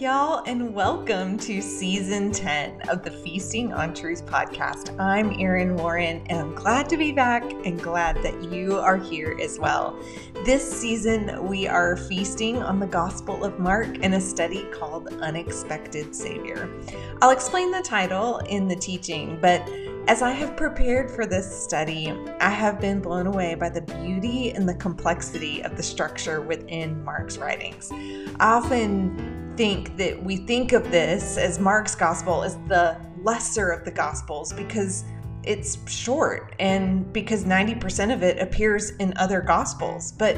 y'all, and welcome to season 10 of the Feasting on Truth podcast. I'm Erin Warren, and I'm glad to be back and glad that you are here as well. This season, we are feasting on the Gospel of Mark in a study called Unexpected Savior. I'll explain the title in the teaching, but as I have prepared for this study, I have been blown away by the beauty and the complexity of the structure within Mark's writings. I often think that we think of this as Mark's gospel as the lesser of the gospels because it's short and because 90% of it appears in other gospels. But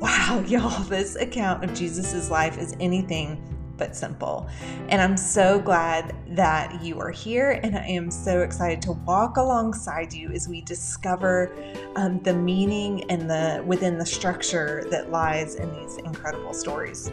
wow, y'all, this account of Jesus' life is anything but simple. And I'm so glad that you are here, and I am so excited to walk alongside you as we discover um, the meaning and the within the structure that lies in these incredible stories.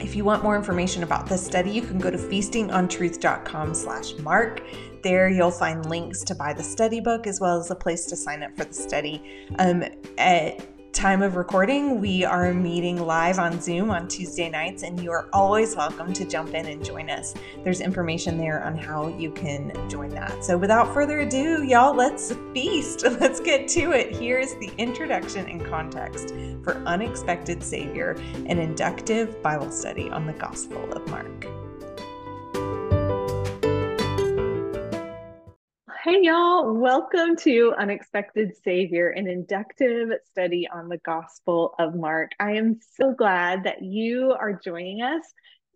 If you want more information about this study, you can go to feastingontruth.com slash mark. There you'll find links to buy the study book as well as a place to sign up for the study. Um, at time of recording, we are meeting live on Zoom on Tuesday nights, and you are always welcome to jump in and join us. There's information there on how you can join that. So, without further ado, y'all, let's feast. Let's get to it. Here is the introduction and context for Unexpected Savior, an inductive Bible study on the Gospel of Mark. Hey, y'all. Welcome to Unexpected Savior, an inductive study on the Gospel of Mark. I am so glad that you are joining us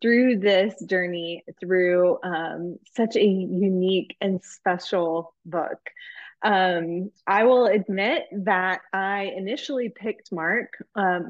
through this journey through um, such a unique and special book. Um, I will admit that I initially picked Mark um,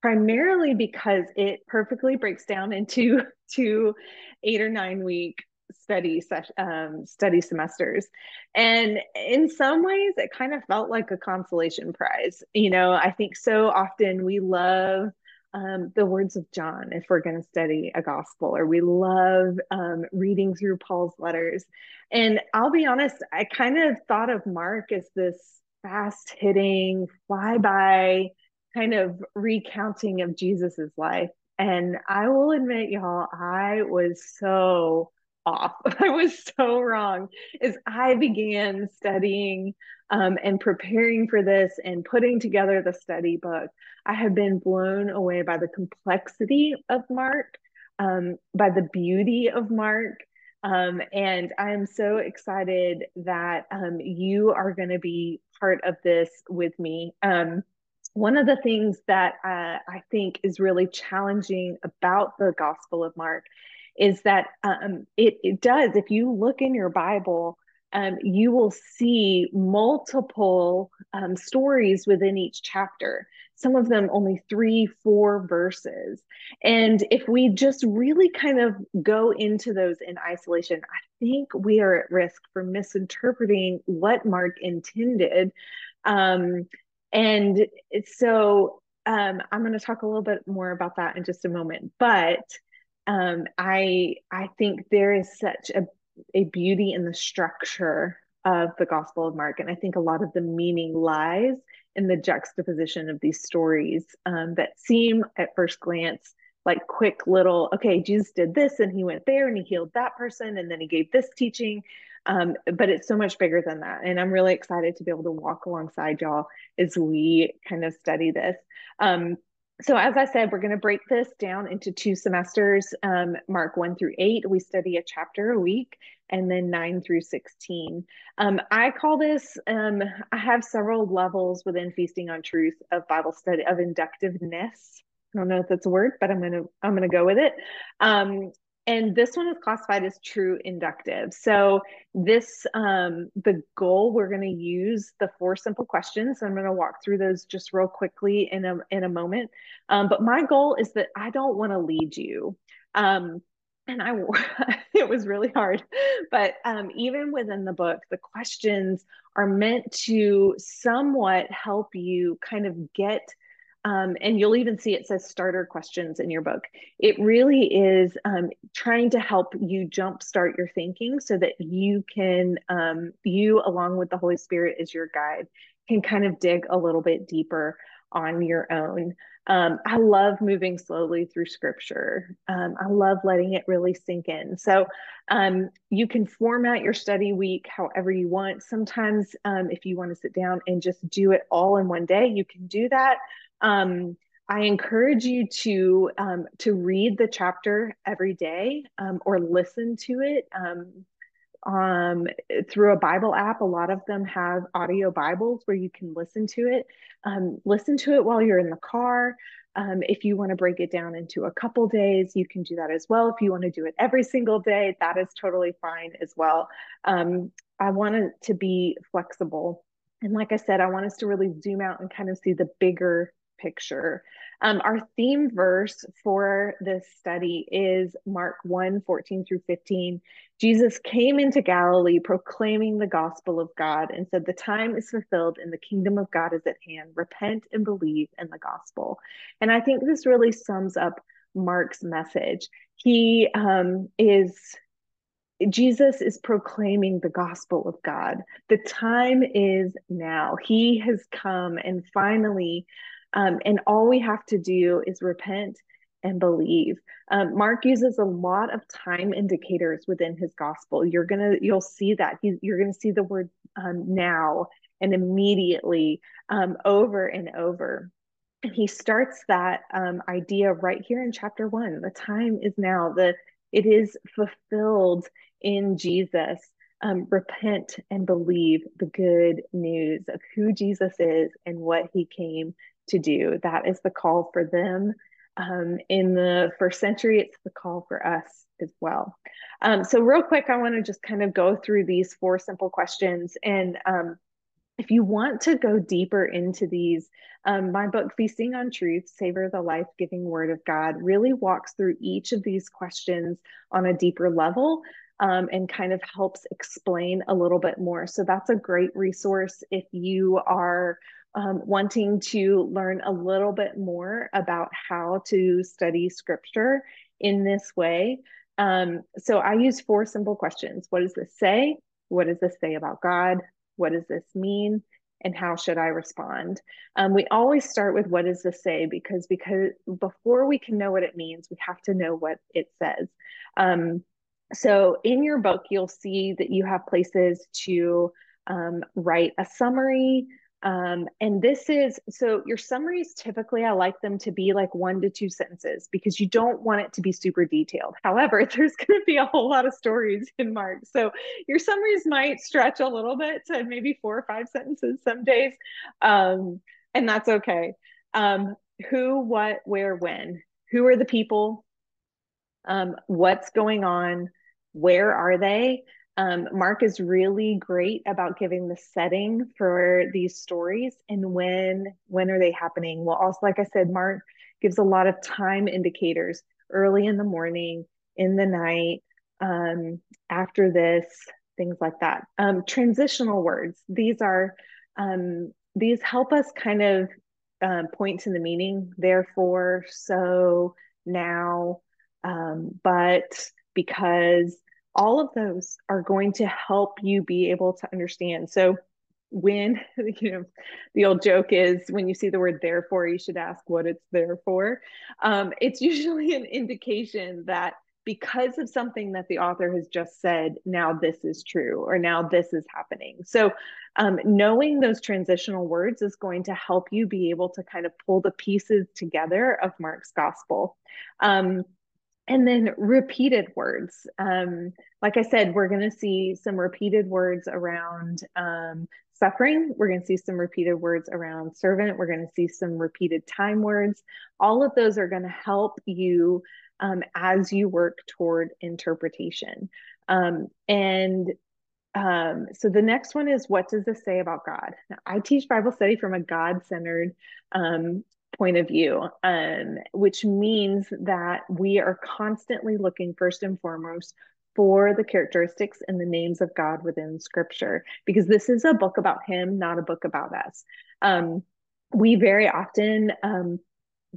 primarily because it perfectly breaks down into two eight or nine week study um, study semesters, and in some ways, it kind of felt like a consolation prize. You know, I think so often we love um, the words of John if we're going to study a gospel, or we love um, reading through Paul's letters. And I'll be honest, I kind of thought of Mark as this fast hitting, fly by kind of recounting of Jesus's life. And I will admit, y'all, I was so off. I was so wrong. As I began studying um, and preparing for this and putting together the study book, I have been blown away by the complexity of Mark, um, by the beauty of Mark. Um, and I'm so excited that um, you are going to be part of this with me. Um, one of the things that uh, I think is really challenging about the Gospel of Mark is that um, it, it does, if you look in your Bible, um, you will see multiple um, stories within each chapter, some of them only three, four verses. And if we just really kind of go into those in isolation, I think we are at risk for misinterpreting what Mark intended. Um, and so um, I'm going to talk a little bit more about that in just a moment. But um, I I think there is such a a beauty in the structure of the Gospel of Mark, and I think a lot of the meaning lies in the juxtaposition of these stories um, that seem at first glance like quick little okay jesus did this and he went there and he healed that person and then he gave this teaching. Um, but it's so much bigger than that and i'm really excited to be able to walk alongside y'all as we kind of study this. Um, so as I said, we're going to break this down into two semesters. Um, Mark one through eight, we study a chapter a week, and then nine through 16. Um, I call this, um, I have several levels within Feasting on Truth of Bible study, of inductiveness. I don't know if that's a word, but I'm going to, I'm going to go with it. And this one is classified as true inductive. So this um, the goal we're going to use the four simple questions i'm going to walk through those just real quickly in a in a moment. Um, but my goal is that i don't want to lead you. Um, and i it was really hard. But um, even within the book the questions are meant to somewhat help you kind of get um, and you'll even see it says starter questions in your book. It really is um, trying to help you jumpstart your thinking so that you can, um, you along with the Holy Spirit as your guide, can kind of dig a little bit deeper on your own. Um, I love moving slowly through scripture. Um, I love letting it really sink in. So um, you can format your study week however you want. Sometimes, if you want to sit down and just do it all in one day, you can do that. Um, I encourage you to um, to read the chapter every day or listen to it um, through a Bible app. A lot of them have audio Bibles where you can listen to it. Um, listen to it while you're in the car. Um, if you want to break it down into a couple days, you can do that as well. If you want to do it every single day, that is totally fine as well. Um, I want it to be flexible. And like I said, I want us to really zoom out and kind of see the bigger picture. Um, our theme verse for this study is Mark 1 14 through 15. Jesus came into Galilee proclaiming the gospel of God and said, The time is fulfilled and the kingdom of God is at hand. Repent and believe in the gospel. And I think this really sums up Mark's message. He um, is Jesus is proclaiming the gospel of God. The time is now. He has come and finally um, and all we have to do is repent and believe. Um, Mark uses a lot of time indicators within his gospel. You're gonna, you'll see that He's, you're gonna see the word um, now and immediately um, over and over. And he starts that um, idea right here in chapter one. The time is now. The it is fulfilled in Jesus. Um, repent and believe the good news of who Jesus is and what he came to do. That is the call for them. Um, in the first century, it's the call for us as well. Um, so, real quick, I want to just kind of go through these four simple questions. And um, if you want to go deeper into these, um, my book, Feasting on Truth Savor the Life Giving Word of God, really walks through each of these questions on a deeper level. Um, and kind of helps explain a little bit more. So that's a great resource if you are um, wanting to learn a little bit more about how to study scripture in this way. Um, so I use four simple questions. What does this say? What does this say about God? What does this mean? And how should I respond? Um, we always start with what does this say because because before we can know what it means, we have to know what it says. Um, so in your book, you'll see that you have places to um, write a summary, um, and this is so your summaries typically, I like them to be like one to two sentences because you don't want it to be super detailed. However, there's going to be a whole lot of stories in Mark. So your summaries might stretch a little bit to maybe four or five sentences some days. Um, and that's okay. Um, who, what, where, when? Who are the people? Um, what's going on? Where are they? Um, Mark is really great about giving the setting for these stories and when when are they happening. Well, also like I said, Mark gives a lot of time indicators early in the morning, in the night, um, after this, things like that. Um, transitional words. These are um, these help us kind of um, point to the meaning. Therefore, so now, um, but because all of those are going to help you be able to understand. So when you know the old joke is when you see the word therefore you should ask what it's there for. Um, it's usually an indication that because of something that the author has just said now this is true or now this is happening. So um, knowing those transitional words is going to help you be able to kind of pull the pieces together of mark's gospel. Um, and then repeated words. Um, like I said, we're going to see some repeated words around um, suffering. We're going to see some repeated words around servant. We're going to see some repeated time words. All of those are going to help you um, as you work toward interpretation. Um, and um, so the next one is what does this say about God? Now, I teach Bible study from a God centered um, point of view, um, which means that we are constantly looking first and foremost for the characteristics and the names of God within Scripture, because this is a book about Him, not a book about us. Um, we very often um,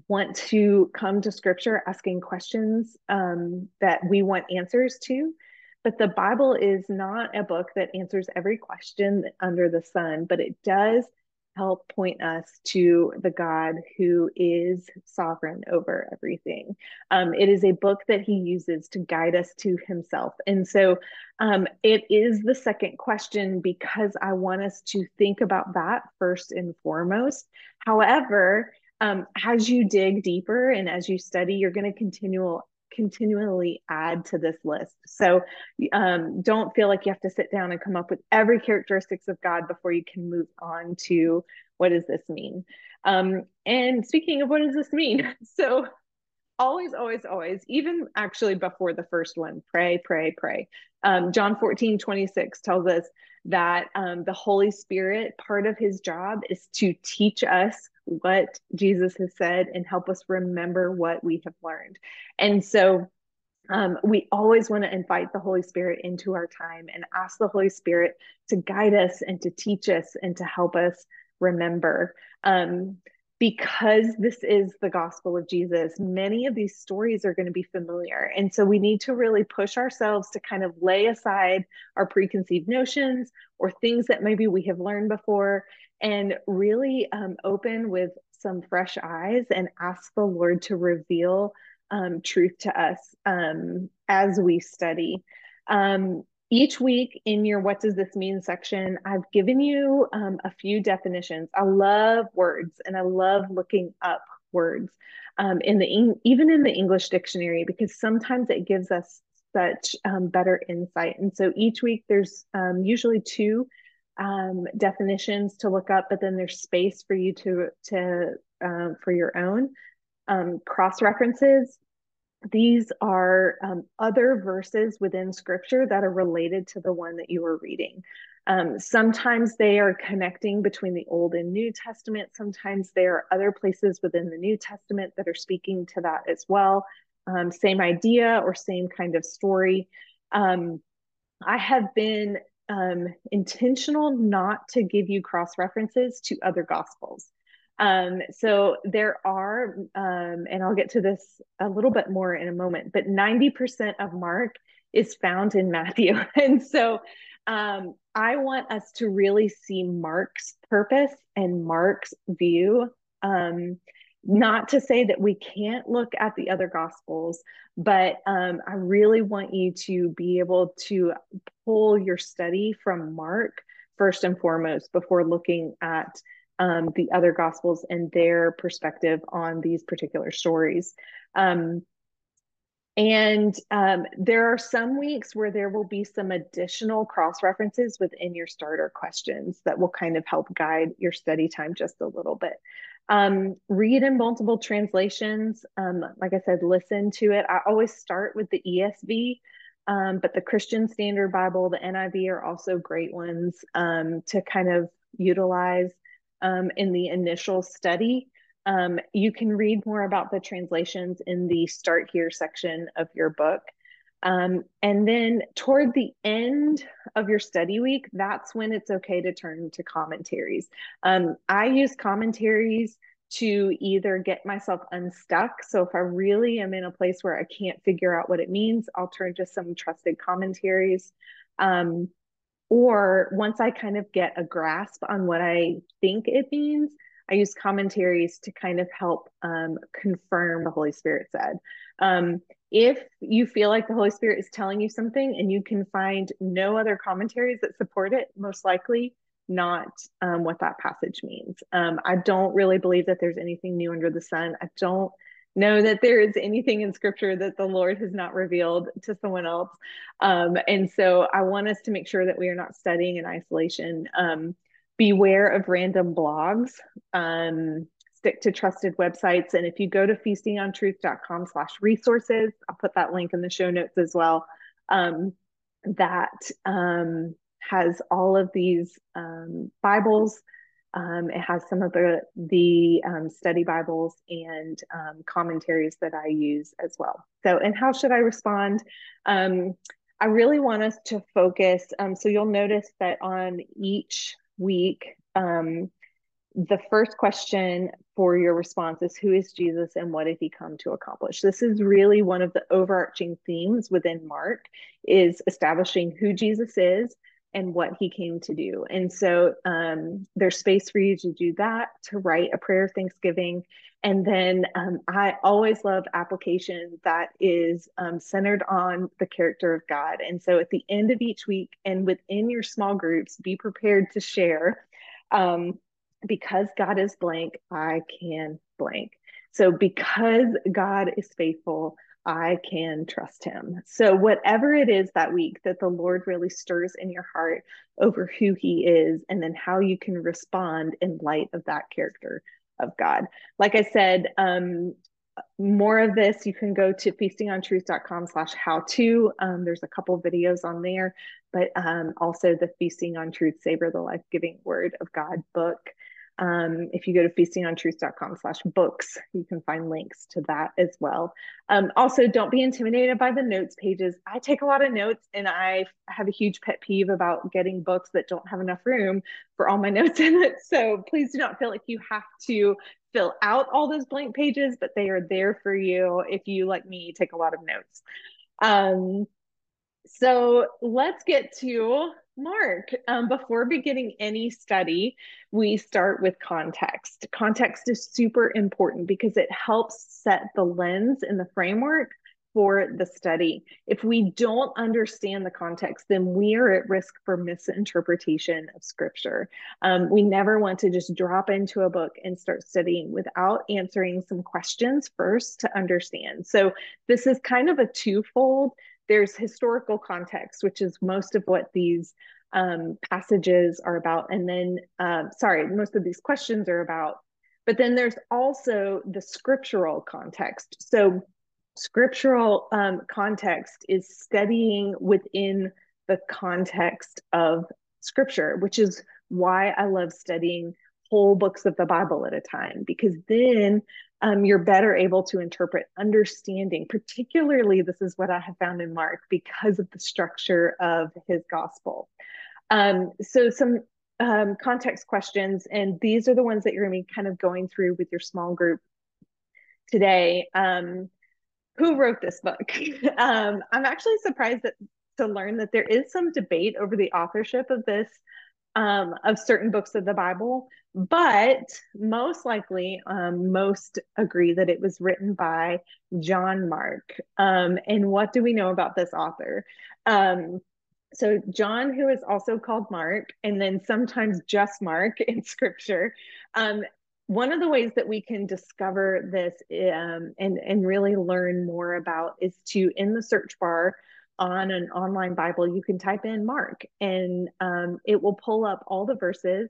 want to come to Scripture asking questions um, that we want answers to. But the Bible is not a book that answers every question under the sun, but it does help point us to the God who is sovereign over everything. Um, it is a book that he uses to guide us to himself. And so um, it is the second question because I want us to think about that first and foremost. However, um, as you dig deeper and as you study, you're going to continue continually add to this list. So um, don't feel like you have to sit down and come up with every characteristics of God before you can move on to what does this mean. Um, and speaking of what does this mean, so always, always, always, even actually before the first one, pray, pray, pray. Um, John 14, 26 tells us that um, the Holy Spirit, part of his job is to teach us what Jesus has said and help us remember what we have learned. And so um, we always want to invite the Holy Spirit into our time and ask the Holy Spirit to guide us and to teach us and to help us remember. Um, because this is the gospel of Jesus, many of these stories are going to be familiar. And so we need to really push ourselves to kind of lay aside our preconceived notions or things that maybe we have learned before and really um, open with some fresh eyes and ask the Lord to reveal um, truth to us um, as we study. Um, each week in your What Does This Mean section, I've given you um, a few definitions. I love words and I love looking up words um, in the even in the English dictionary because sometimes it gives us such better insight. And so each week there's usually two um, definitions to look up, but then there's space for you to to um, for your own um, cross references these are um, other verses within scripture that are related to the one that you are reading. Um, sometimes they are connecting between the Old and New Testament. Sometimes there are other places within the New Testament that are speaking to that as well. Um, same idea or same kind of story. Um, I have been um, intentional not to give you cross references to other gospels. Um, so there are, um, and I'll get to this a little bit more in a moment, but 90% of Mark is found in Matthew. And so um, I want us to really see Mark's purpose and Mark's view. Um, not to say that we can't look at the other gospels, but um, I really want you to be able to pull your study from Mark first and foremost before looking at um, the other gospels and their perspective on these particular stories. Um, and um, there are some weeks where there will be some additional cross references within your starter questions that will kind of help guide your study time just a little bit. Um, read in multiple translations. Um, like I said, listen to it. I always start with the ESV, um, but the Christian Standard Bible, the NIV are also great ones um, to kind of utilize um, in the initial study. Um, you can read more about the translations in the Start Here section of your book. Um, and then toward the end of your study week, that's when it's okay to turn to commentaries. Um, I use commentaries to either get myself unstuck. So if I really am in a place where I can't figure out what it means, I'll turn to some trusted commentaries. Um, or once I kind of get a grasp on what I think it means, I use commentaries to kind of help um, confirm the Holy Spirit said. Um, if you feel like the Holy Spirit is telling you something and you can find no other commentaries that support it, most likely not um, what that passage means. Um, I don't really believe that there's anything new under the sun. I don't know that there is anything in scripture that the Lord has not revealed to someone else. Um, and so I want us to make sure that we are not studying in isolation. Um, beware of random blogs. Stick to trusted websites. And if you go to feastingontruth.com slash resources, I'll put that link in the show notes as well. Um, that um, has all of these um, Bibles um, it has some of the the um, study Bibles and um, commentaries that I use as well. So, and how should I respond? I really want us to focus. So you'll notice that on each week, um, the first question for your response is who is Jesus and what did he come to accomplish? This is really one of the overarching themes within Mark is establishing who Jesus is and what he came to do. And so um, there's space for you to do that, to write a prayer of thanksgiving. And then um, I always love application that is um, centered on the character of God. And so at the end of each week and within your small groups, be prepared to share um, because God is blank, I can blank. So because God is faithful, I can trust him. So, whatever it is that week that the Lord really stirs in your heart over who he is, and then how you can respond in light of that character of God. Like I said, um, more of this, you can go to feastingontruth.com slash how to. Um, there's a couple videos on there, but um, also the Feasting on Truth Savor the Life Giving Word of God book. Um, if you go to feastingontruth.com slash books, you can find links to that as well. Um, also, don't be intimidated by the notes pages. I take a lot of notes and I have a huge pet peeve about getting books that don't have enough room for all my notes in it. So please do not feel like you have to fill out all those blank pages, but they are there for you if you, like me, take a lot of notes. Um, so let's get to Mark. Um, before beginning any study, we start with context. Context is super important because it helps set the lens and the framework for the study. If we don't understand the context, then we are at risk for misinterpretation of scripture. Um, we never want to just drop into a book and start studying without answering some questions first to understand. So, this is kind of a twofold there's historical context, which is most of what these um, passages are about. And then, um, sorry, most of these questions are about. But then there's also the scriptural context. So, scriptural um, context is studying within the context of scripture, which is why I love studying whole books of the Bible at a time, because then um, you're better able to interpret understanding. Particularly, this is what I have found in Mark because of the structure of his gospel. Um, so, some um, context questions, and these are the ones that you're going to be kind of going through with your small group today. Um, who wrote this book? Um, I'm actually surprised that, to learn that there is some debate over the authorship of this um, of certain books of the Bible, but most likely, um, most agree that it was written by John Mark. Um, and what do we know about this author? Um, so, John, who is also called Mark, and then sometimes just Mark in scripture. Um, one of the ways that we can discover this um, and, and really learn more about is to, in the search bar, on an online Bible, you can type in Mark and um, it will pull up all the verses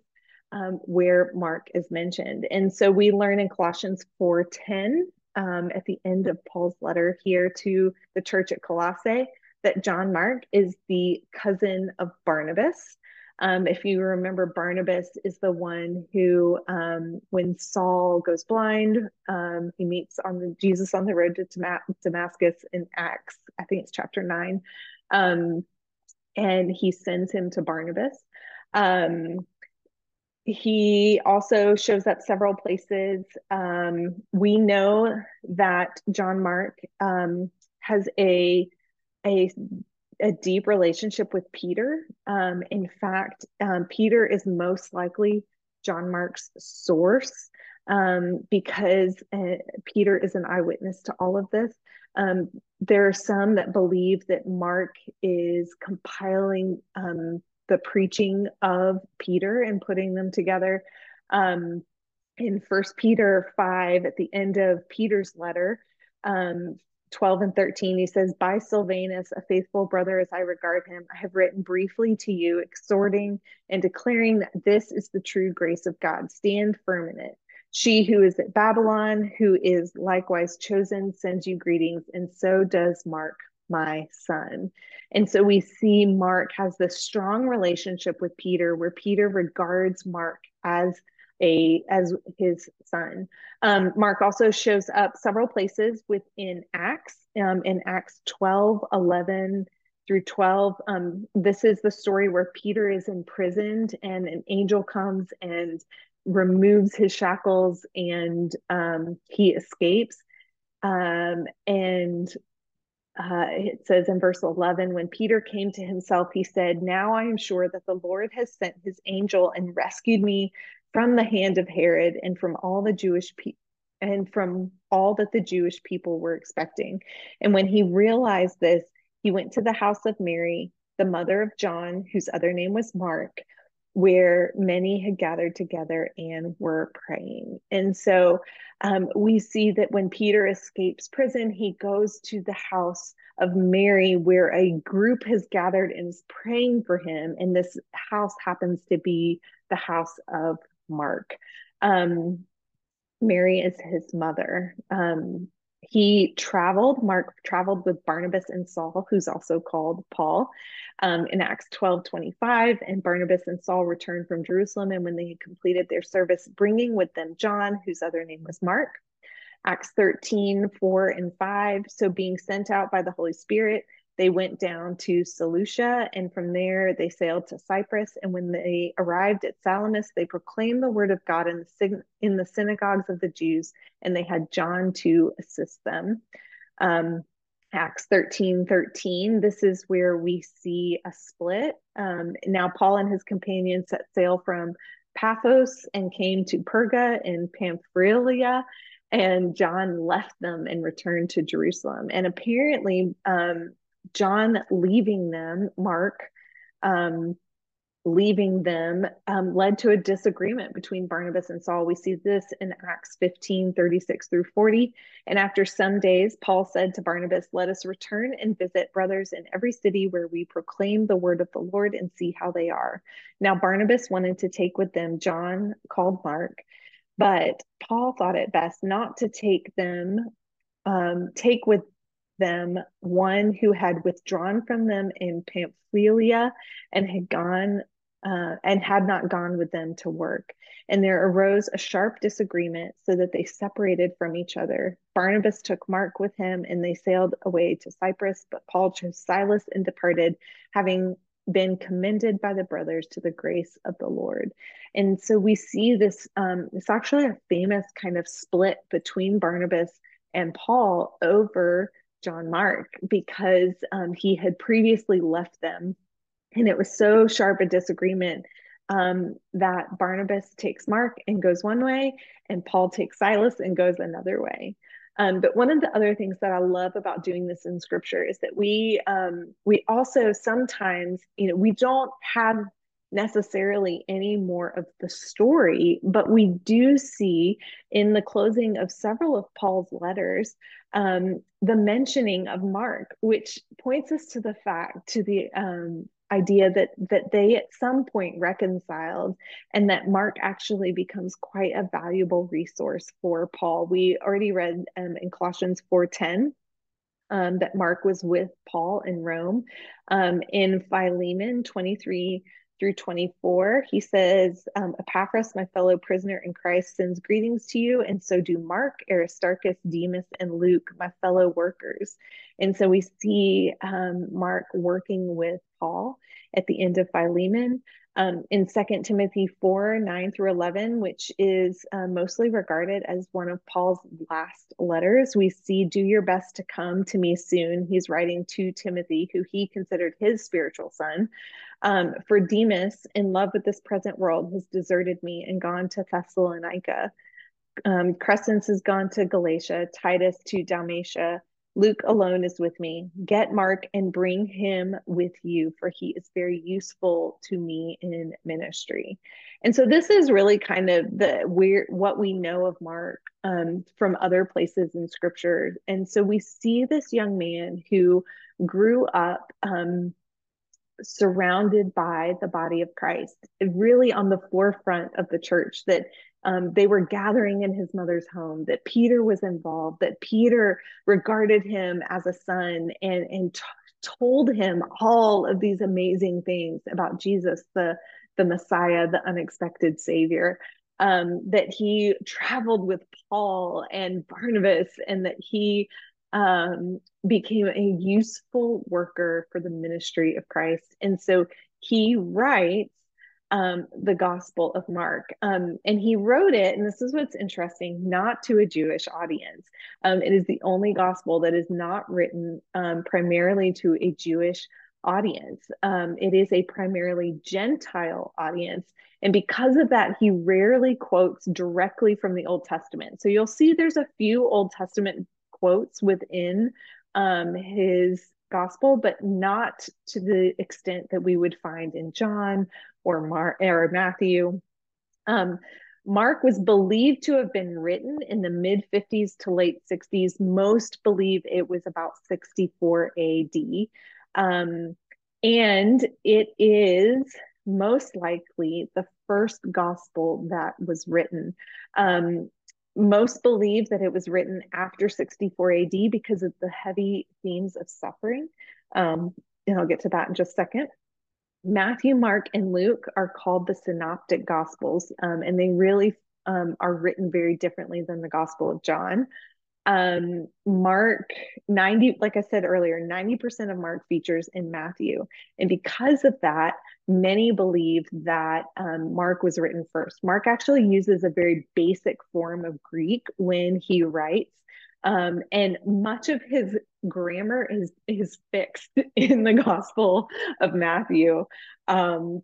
um, where Mark is mentioned. And so we learn in Colossians 4:10 um, at the end of Paul's letter here to the church at Colossae that John Mark is the cousin of Barnabas. Um, if you remember, Barnabas is the one who, um, when Saul goes blind, um, he meets on the Jesus on the road to Damascus in Acts. I think it's chapter nine, um, and he sends him to Barnabas. Um, he also shows up several places. Um, we know that John Mark has a a a deep relationship with Peter. Um, in fact, um, Peter is most likely John Mark's source um, because uh, Peter is an eyewitness to all of this. Um, there are some that believe that Mark is compiling um, the preaching of Peter and putting them together. Um, in First Peter 5, at the end of Peter's letter, 12 and 13, he says, By Silvanus, a faithful brother as I regard him, I have written briefly to you, exhorting and declaring that this is the true grace of God. Stand firm in it. She who is at Babylon, who is likewise chosen, sends you greetings, and so does Mark, my son. And so we see Mark has this strong relationship with Peter, where Peter regards Mark as a as his son. Um, Mark also shows up several places within Acts, um, in Acts 12, 11 through 12. Um, this is the story where Peter is imprisoned and an angel comes and removes his shackles and um, he escapes. Um, and uh, it says in verse 11, when Peter came to himself, he said, Now I am sure that the Lord has sent his angel and rescued me from the hand of Herod and from all the Jewish people and from all that the Jewish people were expecting. And when he realized this, he went to the house of Mary, the mother of John, whose other name was Mark, where many had gathered together and were praying. And so um, we see that when Peter escapes prison, he goes to the house of Mary, where a group has gathered and is praying for him. And this house happens to be the house of Mark. Um, Mary is his mother. Um, he traveled, Mark traveled with Barnabas and Saul, who's also called Paul, um, in Acts 12 25. And Barnabas and Saul returned from Jerusalem. And when they had completed their service, bringing with them John, whose other name was Mark. Acts 13 4 and 5. So being sent out by the Holy Spirit, they went down to Seleucia, and from there they sailed to Cyprus. And when they arrived at Salamis, they proclaimed the word of God in the, in the synagogues of the Jews, and they had John to assist them. Um, Acts 13 13, this is where we see a split. Um, now, Paul and his companions set sail from Paphos and came to Perga in Pamphylia, and John left them and returned to Jerusalem. And apparently, um, John leaving them, Mark um, leaving them, um, led to a disagreement between Barnabas and Saul. We see this in Acts 15 36 through 40. And after some days, Paul said to Barnabas, Let us return and visit brothers in every city where we proclaim the word of the Lord and see how they are. Now, Barnabas wanted to take with them John, called Mark, but Paul thought it best not to take them. Um, take with them one who had withdrawn from them in Pamphylia and had gone uh, and had not gone with them to work. And there arose a sharp disagreement so that they separated from each other. Barnabas took Mark with him and they sailed away to Cyprus, but Paul chose Silas and departed, having been commended by the brothers to the grace of the Lord. And so we see this, um, it's actually a famous kind of split between Barnabas and Paul over John Mark because um, he had previously left them. And it was so sharp a disagreement um, that Barnabas takes Mark and goes one way, and Paul takes Silas and goes another way. Um, but one of the other things that I love about doing this in scripture is that we um, we also sometimes, you know, we don't have necessarily any more of the story, but we do see in the closing of several of Paul's letters um, the mentioning of Mark, which points us to the fact, to the um, idea that that they at some point reconciled and that mark actually becomes quite a valuable resource for paul. We already read um, in colossians 4.10 um, that mark was with paul in rome. Um, in philemon 23 through 24. He says, um, Epaphras, my fellow prisoner in Christ, sends greetings to you, and so do Mark, Aristarchus, Demas, and Luke, my fellow workers. And so we see um, Mark working with Paul at the end of Philemon. Um, in 2 Timothy 4 9 through 11, which is uh, mostly regarded as one of Paul's last letters, we see, Do your best to come to me soon. He's writing to Timothy, who he considered his spiritual son. Um, for Demas, in love with this present world, has deserted me and gone to Thessalonica. Um, Crescens has gone to Galatia, Titus to Dalmatia. Luke alone is with me. Get Mark and bring him with you, for he is very useful to me in ministry. And so this is really kind of the weird what we know of Mark um, from other places in Scripture. And so we see this young man who grew up um, surrounded by the body of Christ, really on the forefront of the church, that um, they were gathering in his mother's home, that Peter was involved, that Peter regarded him as a son and, and t- told him all of these amazing things about Jesus, the, the Messiah, the unexpected Savior. Um, that he traveled with Paul and Barnabas, and that he um, became a useful worker for the ministry of Christ. And so he writes um, the Gospel of Mark. Um, and he wrote it, and this is what's interesting, not to a Jewish audience. Um, it is the only gospel that is not written um, primarily to a Jewish audience. Um, it is a primarily Gentile audience. And because of that, he rarely quotes directly from the Old Testament. So you'll see there's a few Old Testament quotes within um, his gospel, but not to the extent that we would find in John or Mark or Matthew. Um, Mark was believed to have been written in the mid 50s to late 60s. Most believe it was about 64 AD. Um, and it is most likely the first gospel that was written. Um, most believe that it was written after 64 AD because of the heavy themes of suffering. Um, and I'll get to that in just a second. Matthew, Mark, and Luke are called the synoptic gospels, um, and they really um, are written very differently than the Gospel of John. Um, Mark, 90, like I said earlier, 90% of Mark features in Matthew. And because of that, many believe that um, Mark was written first. Mark actually uses a very basic form of Greek when he writes. Um, and much of his grammar is is fixed in the Gospel of Matthew. Um,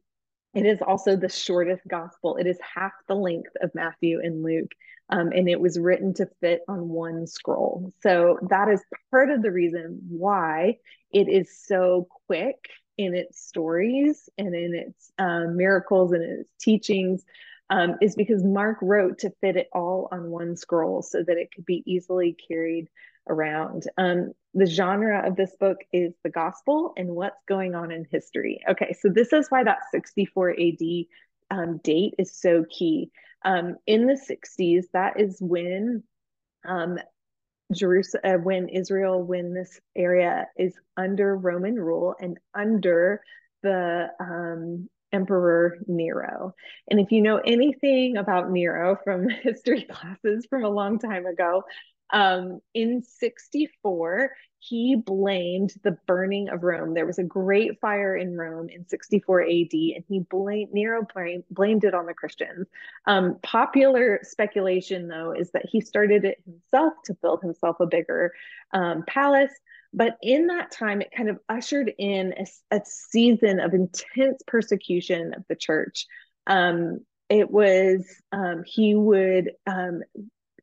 it is also the shortest gospel. It is half the length of Matthew and Luke, um, and it was written to fit on one scroll. So that is part of the reason why it is so quick in its stories and in its um, miracles and its teachings um, is because Mark wrote to fit it all on one scroll so that it could be easily carried around. Um, the genre of this book is the gospel and what's going on in history. Okay, so this is why that 64 AD um, date is so key. Um, in the 60s, that is when um, Jerusalem, uh, when Israel, when this area is under Roman rule and under the um, Emperor Nero. And if you know anything about Nero from history classes from a long time ago, um, in 64, he blamed the burning of Rome. There was a great fire in Rome in 64 AD, and he blamed Nero blamed, blamed it on the Christians. Um, popular speculation, though, is that he started it himself to build himself a bigger um, palace. But in that time, it kind of ushered in a, a season of intense persecution of the church. Um, it was um, he would um,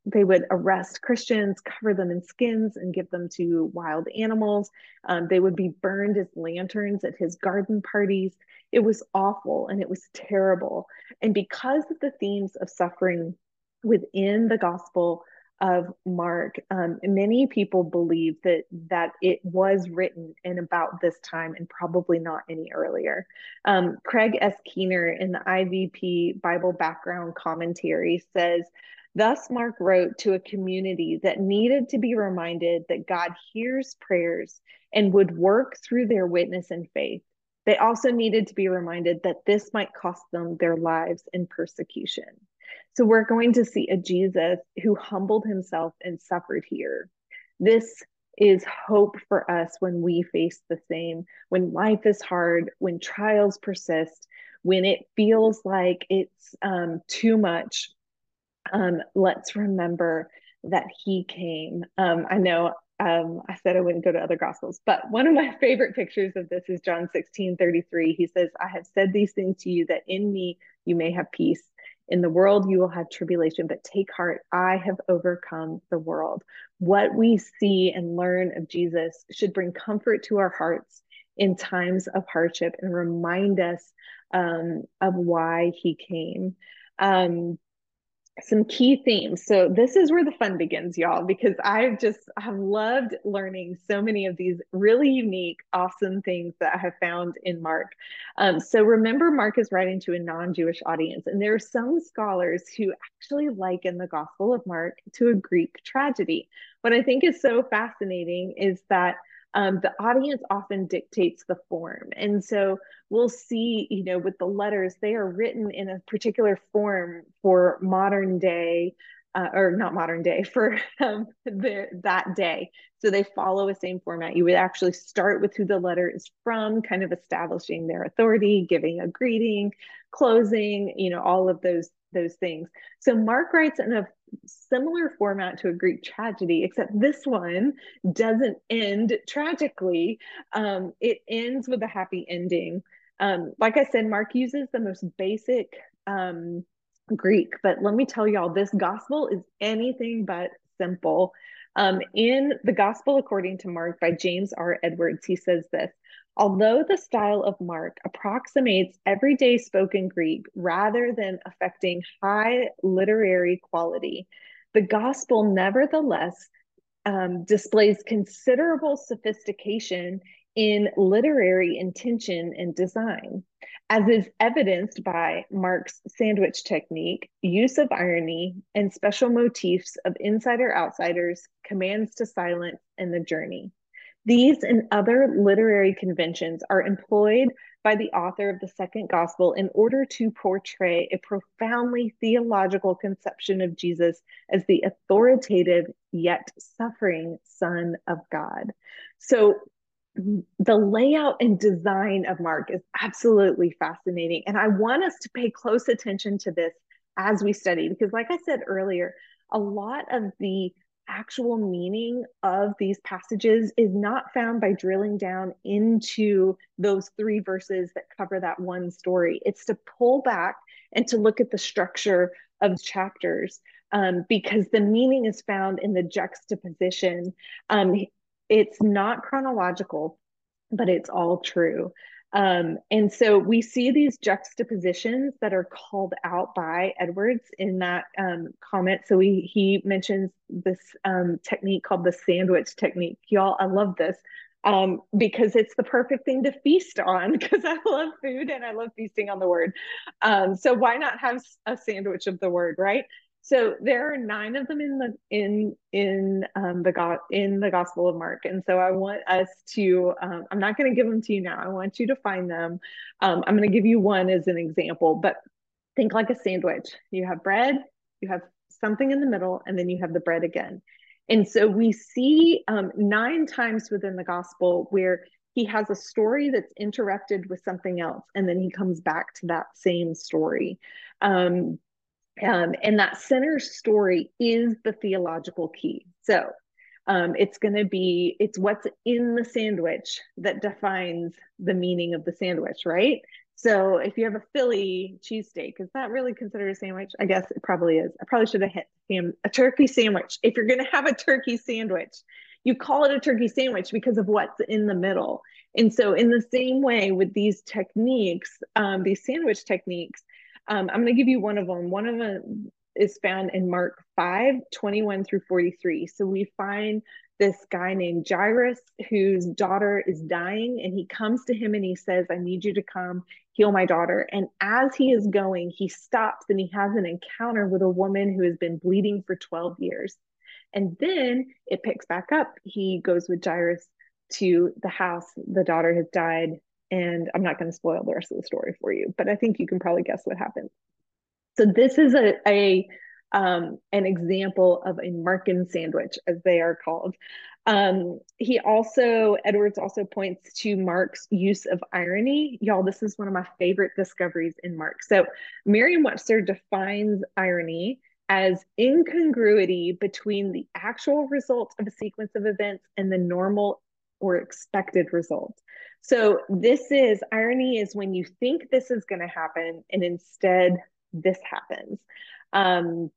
they would arrest Christians, cover them in skins, and give them to wild animals. Um, they would be burned as lanterns at his garden parties. It was awful and it was terrible. And because of the themes of suffering within the gospel of Mark, um, many people believe that that it was written in about this time and probably not any earlier. Um, Craig S. Keener in the IVP Bible Background Commentary says Thus, Mark wrote to a community that needed to be reminded that God hears prayers and would work through their witness and faith. They also needed to be reminded that this might cost them their lives in persecution. So, we're going to see a Jesus who humbled himself and suffered here. This is hope for us when we face the same, when life is hard, when trials persist, when it feels like it's um, too much um, let's remember that he came. Um, I know um, I said I wouldn't go to other gospels, but one of my favorite pictures of this is John 16 33. He says, I have said these things to you that in me you may have peace. In the world you will have tribulation, but take heart, I have overcome the world. What we see and learn of Jesus should bring comfort to our hearts in times of hardship and remind us um, of why he came. Um, some key themes. So this is where the fun begins, y'all, because I've just have loved learning so many of these really unique, awesome things that I have found in Mark. Um, so remember, Mark is writing to a non-Jewish audience, and there are some scholars who actually liken the Gospel of Mark to a Greek tragedy. What I think is so fascinating is that um, the audience often dictates the form. And so we'll see, you know, with the letters, they are written in a particular form for modern day uh, or not modern day for um, the, that day. So they follow a same format. You would actually start with who the letter is from, kind of establishing their authority, giving a greeting, closing, you know, all of those those things. So Mark writes in a similar format to a Greek tragedy, except this one doesn't end tragically. Um, it ends with a happy ending. Um, like I said, Mark uses the most basic um, Greek, but let me tell y'all, this gospel is anything but simple. Um, in the Gospel according to Mark by James R. Edwards, he says this Although the style of Mark approximates everyday spoken Greek rather than affecting high literary quality, the Gospel nevertheless um, displays considerable sophistication in literary intention and design, as is evidenced by Mark's sandwich technique, use of irony, and special motifs of insider outsiders, commands to silence, and the journey. These and other literary conventions are employed by the author of the second gospel in order to portray a profoundly theological conception of Jesus as the authoritative yet suffering Son of God. So the layout and design of Mark is absolutely fascinating. And I want us to pay close attention to this as we study, because, like I said earlier, a lot of the actual meaning of these passages is not found by drilling down into those three verses that cover that one story. It's to pull back and to look at the structure of chapters um, because the meaning is found in the juxtaposition. Um, it's not chronological, but it's all true. Um, and so we see these juxtapositions that are called out by Edwards in that um, comment. So he, he mentions this um, technique called the sandwich technique. Y'all, I love this um, because it's the perfect thing to feast on because I love food and I love feasting on the word. Um, so why not have a sandwich of the word, right? So there are nine of them in the in in um, the God in the Gospel of Mark, and so I want us to. Um, I'm not going to give them to you now. I want you to find them. Um, I'm going to give you one as an example, but think like a sandwich. You have bread, you have something in the middle, and then you have the bread again. And so we see um, nine times within the Gospel where he has a story that's interrupted with something else, and then he comes back to that same story. Um, um, and that center story is the theological key. So um, it's going to be, it's what's in the sandwich that defines the meaning of the sandwich, right? So if you have a Philly cheesesteak, is that really considered a sandwich? I guess it probably is. I probably should have hit ham, a turkey sandwich. If you're going to have a turkey sandwich, you call it a turkey sandwich because of what's in the middle. And so, in the same way with these techniques, um, these sandwich techniques, um, I'm going to give you one of them. One of them is found in Mark 5 21 through 43. So we find this guy named Jairus whose daughter is dying, and he comes to him and he says, I need you to come heal my daughter. And as he is going, he stops and he has an encounter with a woman who has been bleeding for 12 years. And then it picks back up. He goes with Jairus to the house. The daughter has died and I'm not going to spoil the rest of the story for you, but I think you can probably guess what happened. So this is a, a um, an example of a Markan sandwich, as they are called. Um, he also, Edwards also points to Mark's use of irony. Y'all, this is one of my favorite discoveries in Mark. So Merriam-Webster defines irony as incongruity between the actual result of a sequence of events and the normal or expected result. So this is irony is when you think this is going to happen and instead this happens. Um,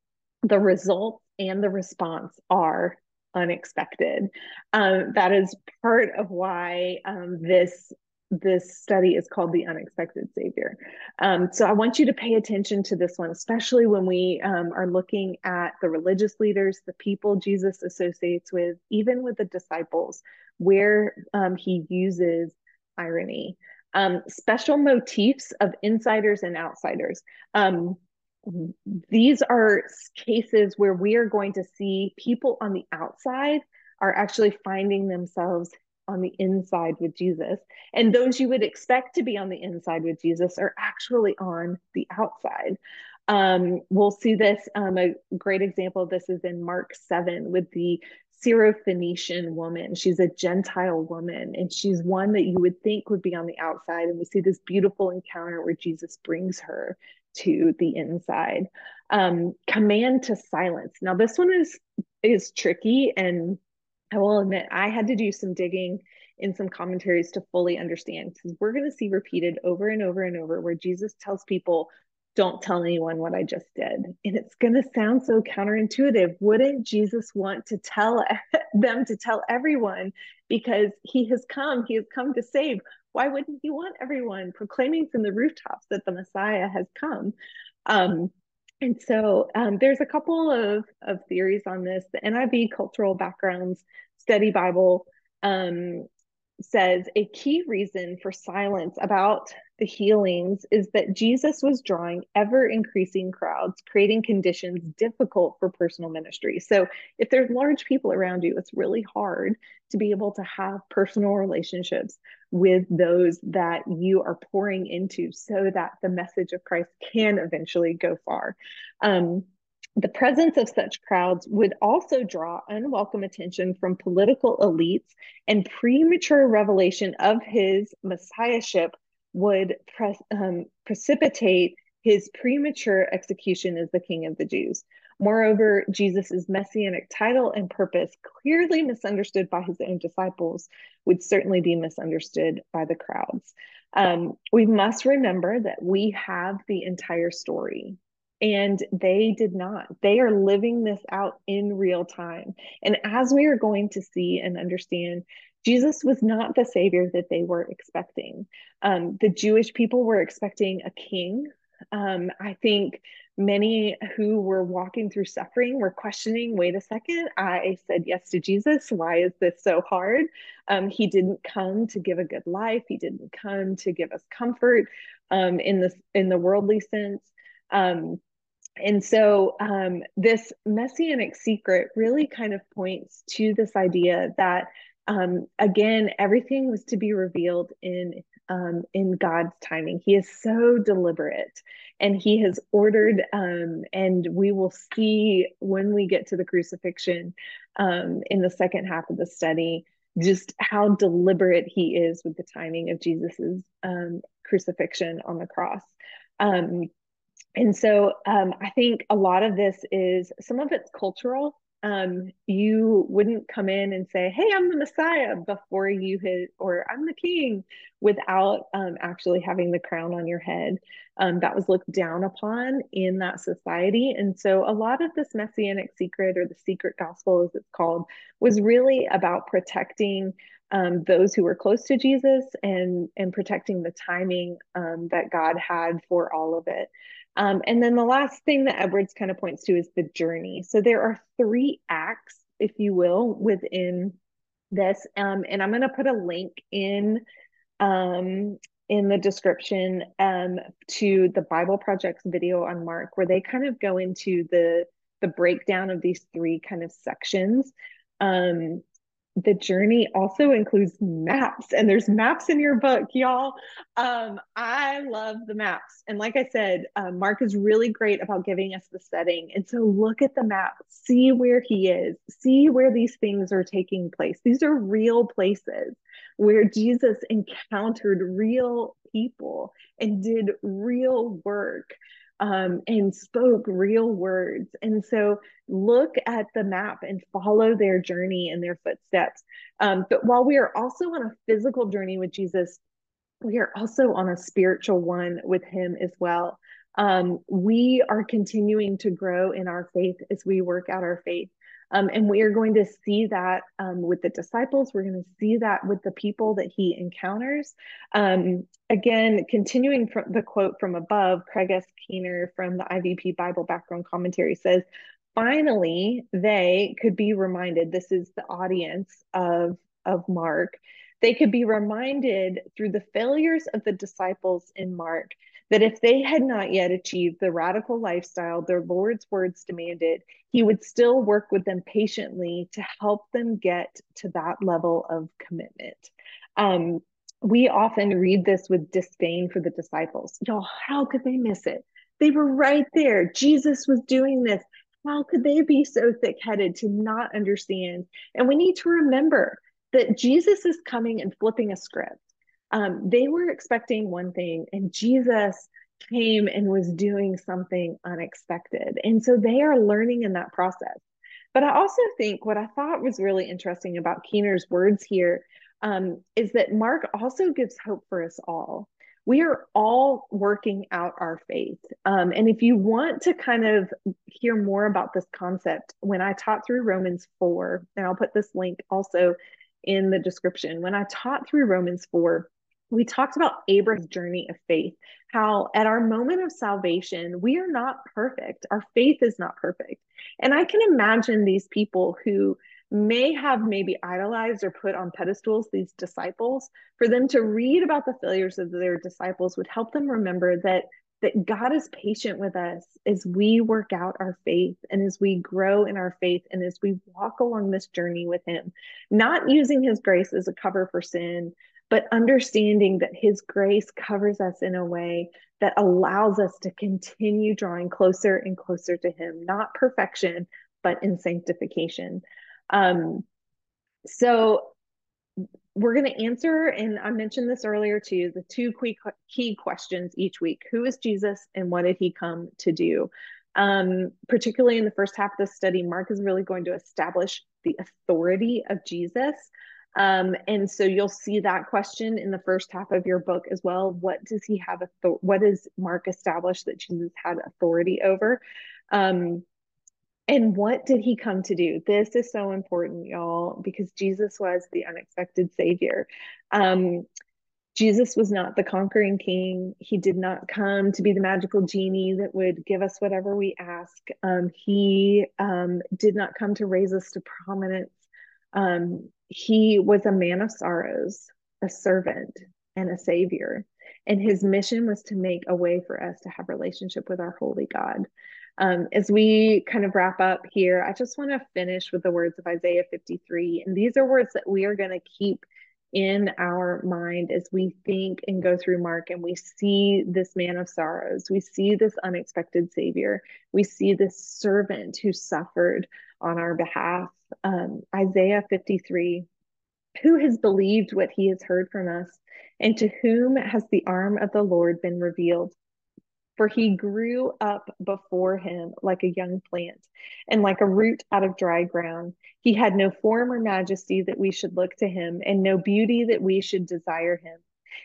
the result and the response are unexpected. Um, that is part of why um, this this study is called the unexpected savior um, so i want you to pay attention to this one especially when we um, are looking at the religious leaders the people jesus associates with even with the disciples where um, he uses irony. Um, special motifs of insiders and outsiders. Um, these are cases where we are going to see people on the outside are actually finding themselves on the inside with Jesus. And those you would expect to be on the inside with Jesus are actually on the outside. Um, we'll see this. Um, a great example of this is in Mark 7 with the Syrophoenician woman. She's a Gentile woman, and she's one that you would think would be on the outside. And we see this beautiful encounter where Jesus brings her to the inside. Um, command to silence. Now, this one is is tricky, and I will admit I had to do some digging in some commentaries to fully understand because we're going to see repeated over and over and over where Jesus tells people don't tell anyone what I just did. And it's going to sound so counterintuitive. Wouldn't Jesus want to tell them to tell everyone because he has come, he has come to save? Why wouldn't he want everyone proclaiming from the rooftops that the Messiah has come? Um, and so um, there's a couple of, of theories on this. The NIV Cultural Backgrounds Study Bible um, says a key reason for silence about the healings is that Jesus was drawing ever increasing crowds, creating conditions difficult for personal ministry. So, if there's large people around you, it's really hard to be able to have personal relationships with those that you are pouring into so that the message of Christ can eventually go far. Um, the presence of such crowds would also draw unwelcome attention from political elites, and premature revelation of his messiahship would pre- um, precipitate his premature execution as the king of the Jews. Moreover, Jesus' messianic title and purpose, clearly misunderstood by his own disciples, would certainly be misunderstood by the crowds. Um, we must remember that we have the entire story and they did not. They are living this out in real time. And as we are going to see and understand, Jesus was not the savior that they were expecting. Um, the Jewish people were expecting a king. Um, I think many who were walking through suffering were questioning wait a second, I said yes to Jesus. Why is this so hard? Um, he didn't come to give a good life, he didn't come to give us comfort um, in, this, in the worldly sense. Um, and so um, this messianic secret really kind of points to this idea that um, again everything was to be revealed in um, in god's timing he is so deliberate and he has ordered um, and we will see when we get to the crucifixion um, in the second half of the study just how deliberate he is with the timing of jesus's um, crucifixion on the cross um, and so I think a lot of this is some of it's cultural. Um, you wouldn't come in and say, "Hey, I'm the Messiah" before you hit, or "I'm the King," without um, actually having the crown on your head. Um, that was looked down upon in that society, and so a lot of this messianic secret, or the secret gospel, as it's called, was really about protecting um, those who were close to Jesus and and protecting the timing um, that God had for all of it. Um, and then the last thing that Edwards kind of points to is the journey. So there are three acts, if you will, within this. Um, and I'm going to put a link in um, in the description um, to the Bible Project's video on Mark, where they kind of go into the the breakdown of these three kind of sections. Um, the journey also includes maps and there's maps in your book y'all. Um, i love the maps. And like i said uh, mark is really great about giving us the setting. And so look at the map see where he is see where these things are taking place. These are real places where jesus encountered real people and did real work um, and spoke real words. And so look at the map and follow their journey and their footsteps. Um, but while we are also on a physical journey with Jesus, we are also on a spiritual one with him as well. Um, we are continuing to grow in our faith as we work out our faith. Um, and we are going to see that um, with the disciples. We're going to see that with the people that he encounters. Um, again, continuing from the quote from above, Craig S. Keener from the IVP Bible Background Commentary says, finally, they could be reminded, this is the audience of, of Mark, they could be reminded through the failures of the disciples in Mark that if they had not yet achieved the radical lifestyle their Lord's words demanded, he would still work with them patiently to help them get to that level of commitment. Um, we often read this with disdain for the disciples. Y'all, how could they miss it? They were right there. Jesus was doing this. How could they be so thick headed to not understand? And we need to remember that Jesus is coming and flipping a script. Um, they were expecting one thing, and Jesus came and was doing something unexpected. And so they are learning in that process. But I also think what I thought was really interesting about Keener's words here um, is that Mark also gives hope for us all. We are all working out our faith. Um, and if you want to kind of hear more about this concept, when I taught through Romans 4, and I'll put this link also in the description, when I taught through Romans 4, we talked about Abraham's journey of faith, how at our moment of salvation, we are not perfect. Our faith is not perfect. And I can imagine these people who may have maybe idolized or put on pedestals these disciples, for them to read about the failures of their disciples would help them remember that that God is patient with us as we work out our faith and as we grow in our faith and as we walk along this journey with Him, not using His grace as a cover for sin, but understanding that His grace covers us in a way that allows us to continue drawing closer and closer to Him, not perfection, but in sanctification. Um, so we're going to answer, and I mentioned this earlier too, the two key, questions each week Who is Jesus and what did he come to do? Um, particularly in the first half of the study, Mark is really going to establish the authority of Jesus. Um, and so you'll see that question in the first half of your book as well. What does he have? What does Mark establish that Jesus had authority over? Um, and what did he come to do? This is so important, y'all, because Jesus was the unexpected savior. Um, Jesus was not the conquering king. He did not come to be the magical genie that would give us whatever we ask. Um, he um, did not come to raise us to prominence. Um, he was a man of sorrows, a servant, and a savior. And his mission was to make a way for us to have relationship with our holy God. Um, as we kind of wrap up here, I just want to finish with the words of Isaiah 53. And these are words that we are going to keep in our mind as we think and go through Mark and we see this man of sorrows. We see this unexpected Savior. We see this servant who suffered on our behalf. Um, Isaiah 53 Who has believed what he has heard from us, and to whom has the arm of the Lord been revealed? For he grew up before him like a young plant, and like a root out of dry ground. He had no form or majesty that we should look to him, and no beauty that we should desire him.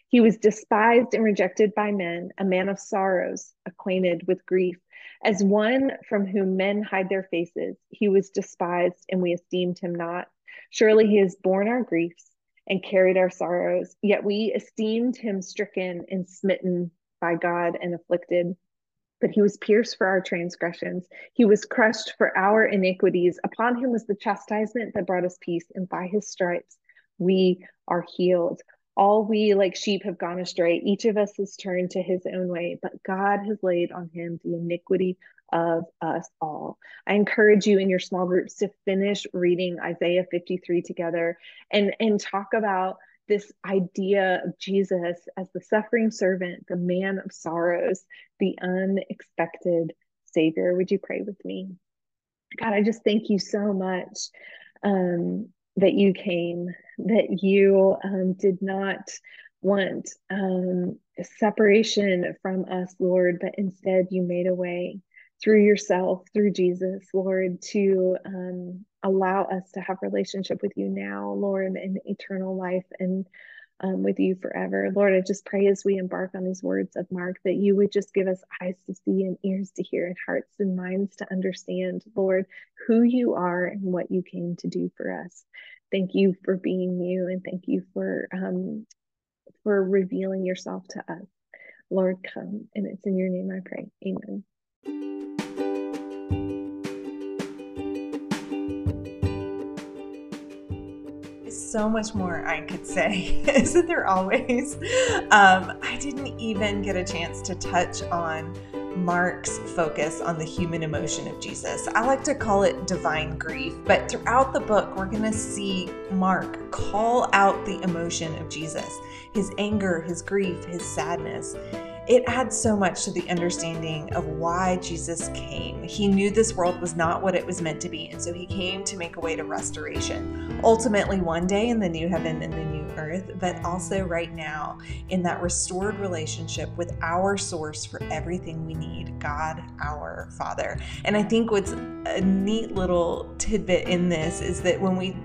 He was despised and rejected by men, a man of sorrows, acquainted with grief. As one from whom men hide their faces, he was despised, and we esteemed him not. Surely he has borne our griefs and carried our sorrows, yet we esteemed him stricken and smitten by God and afflicted. But he was pierced for our transgressions. He was crushed for our iniquities. Upon him was the chastisement that brought us peace, and by his stripes we are healed. All we like sheep have gone astray. Each of us has turned to his own way, but God has laid on him the iniquity of us all. I encourage you in your small groups to finish reading Isaiah 53 together and, and talk about this idea of Jesus as the suffering servant, the man of sorrows, the unexpected Savior. Would you pray with me? God, I just thank you so much um, that you came, that you um, did not want um, separation from us, Lord, but instead you made a way through yourself, through Jesus, Lord, to um, allow us to have relationship with you now, Lord, and eternal life. And um, with you forever. Lord, I just pray as we embark on these words of Mark that you would just give us eyes to see and ears to hear and hearts and minds to understand, Lord, who you are and what you came to do for us. Thank you for being you and thank you for um, for revealing yourself to us. Lord, come. And it's in your name I pray. Amen. So much more I could say. Isn't there always? Um, I didn't even get a chance to touch on Mark's focus on the human emotion of Jesus. I like to call it divine grief, but throughout the book, we're going to see Mark call out the emotion of Jesus his anger, his grief, his sadness. It adds so much to the understanding of why Jesus came. He knew this world was not what it was meant to be, and so he came to make a way to restoration. Ultimately, one day in the new heaven and the new earth, but also right now in that restored relationship with our source for everything we need God, our Father. And I think what's a neat little tidbit in this is that when we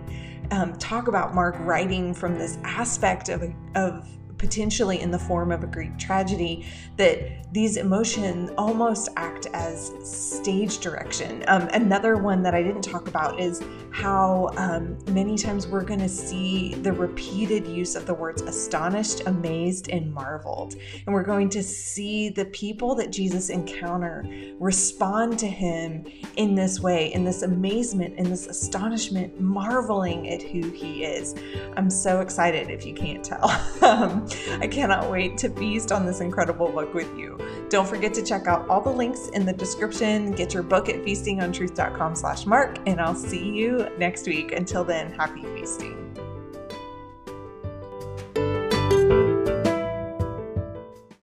um, talk about Mark writing from this aspect of, of potentially in the form of a Greek tragedy, that these emotions almost act as stage direction. Um, another one that I didn't talk about is how um, many times we're going to see the repeated use of the words astonished, amazed, and marveled. And we're going to see the people that Jesus encounter respond to him in this way, in this amazement, in this astonishment, marveling at who he is. I'm so excited if you can't tell. Um, I cannot wait to feast on this incredible book with you. Don't forget to check out all the links in the description. Get your book at feastingontruth.com slash mark, and I'll see you next week. Until then, happy feasting.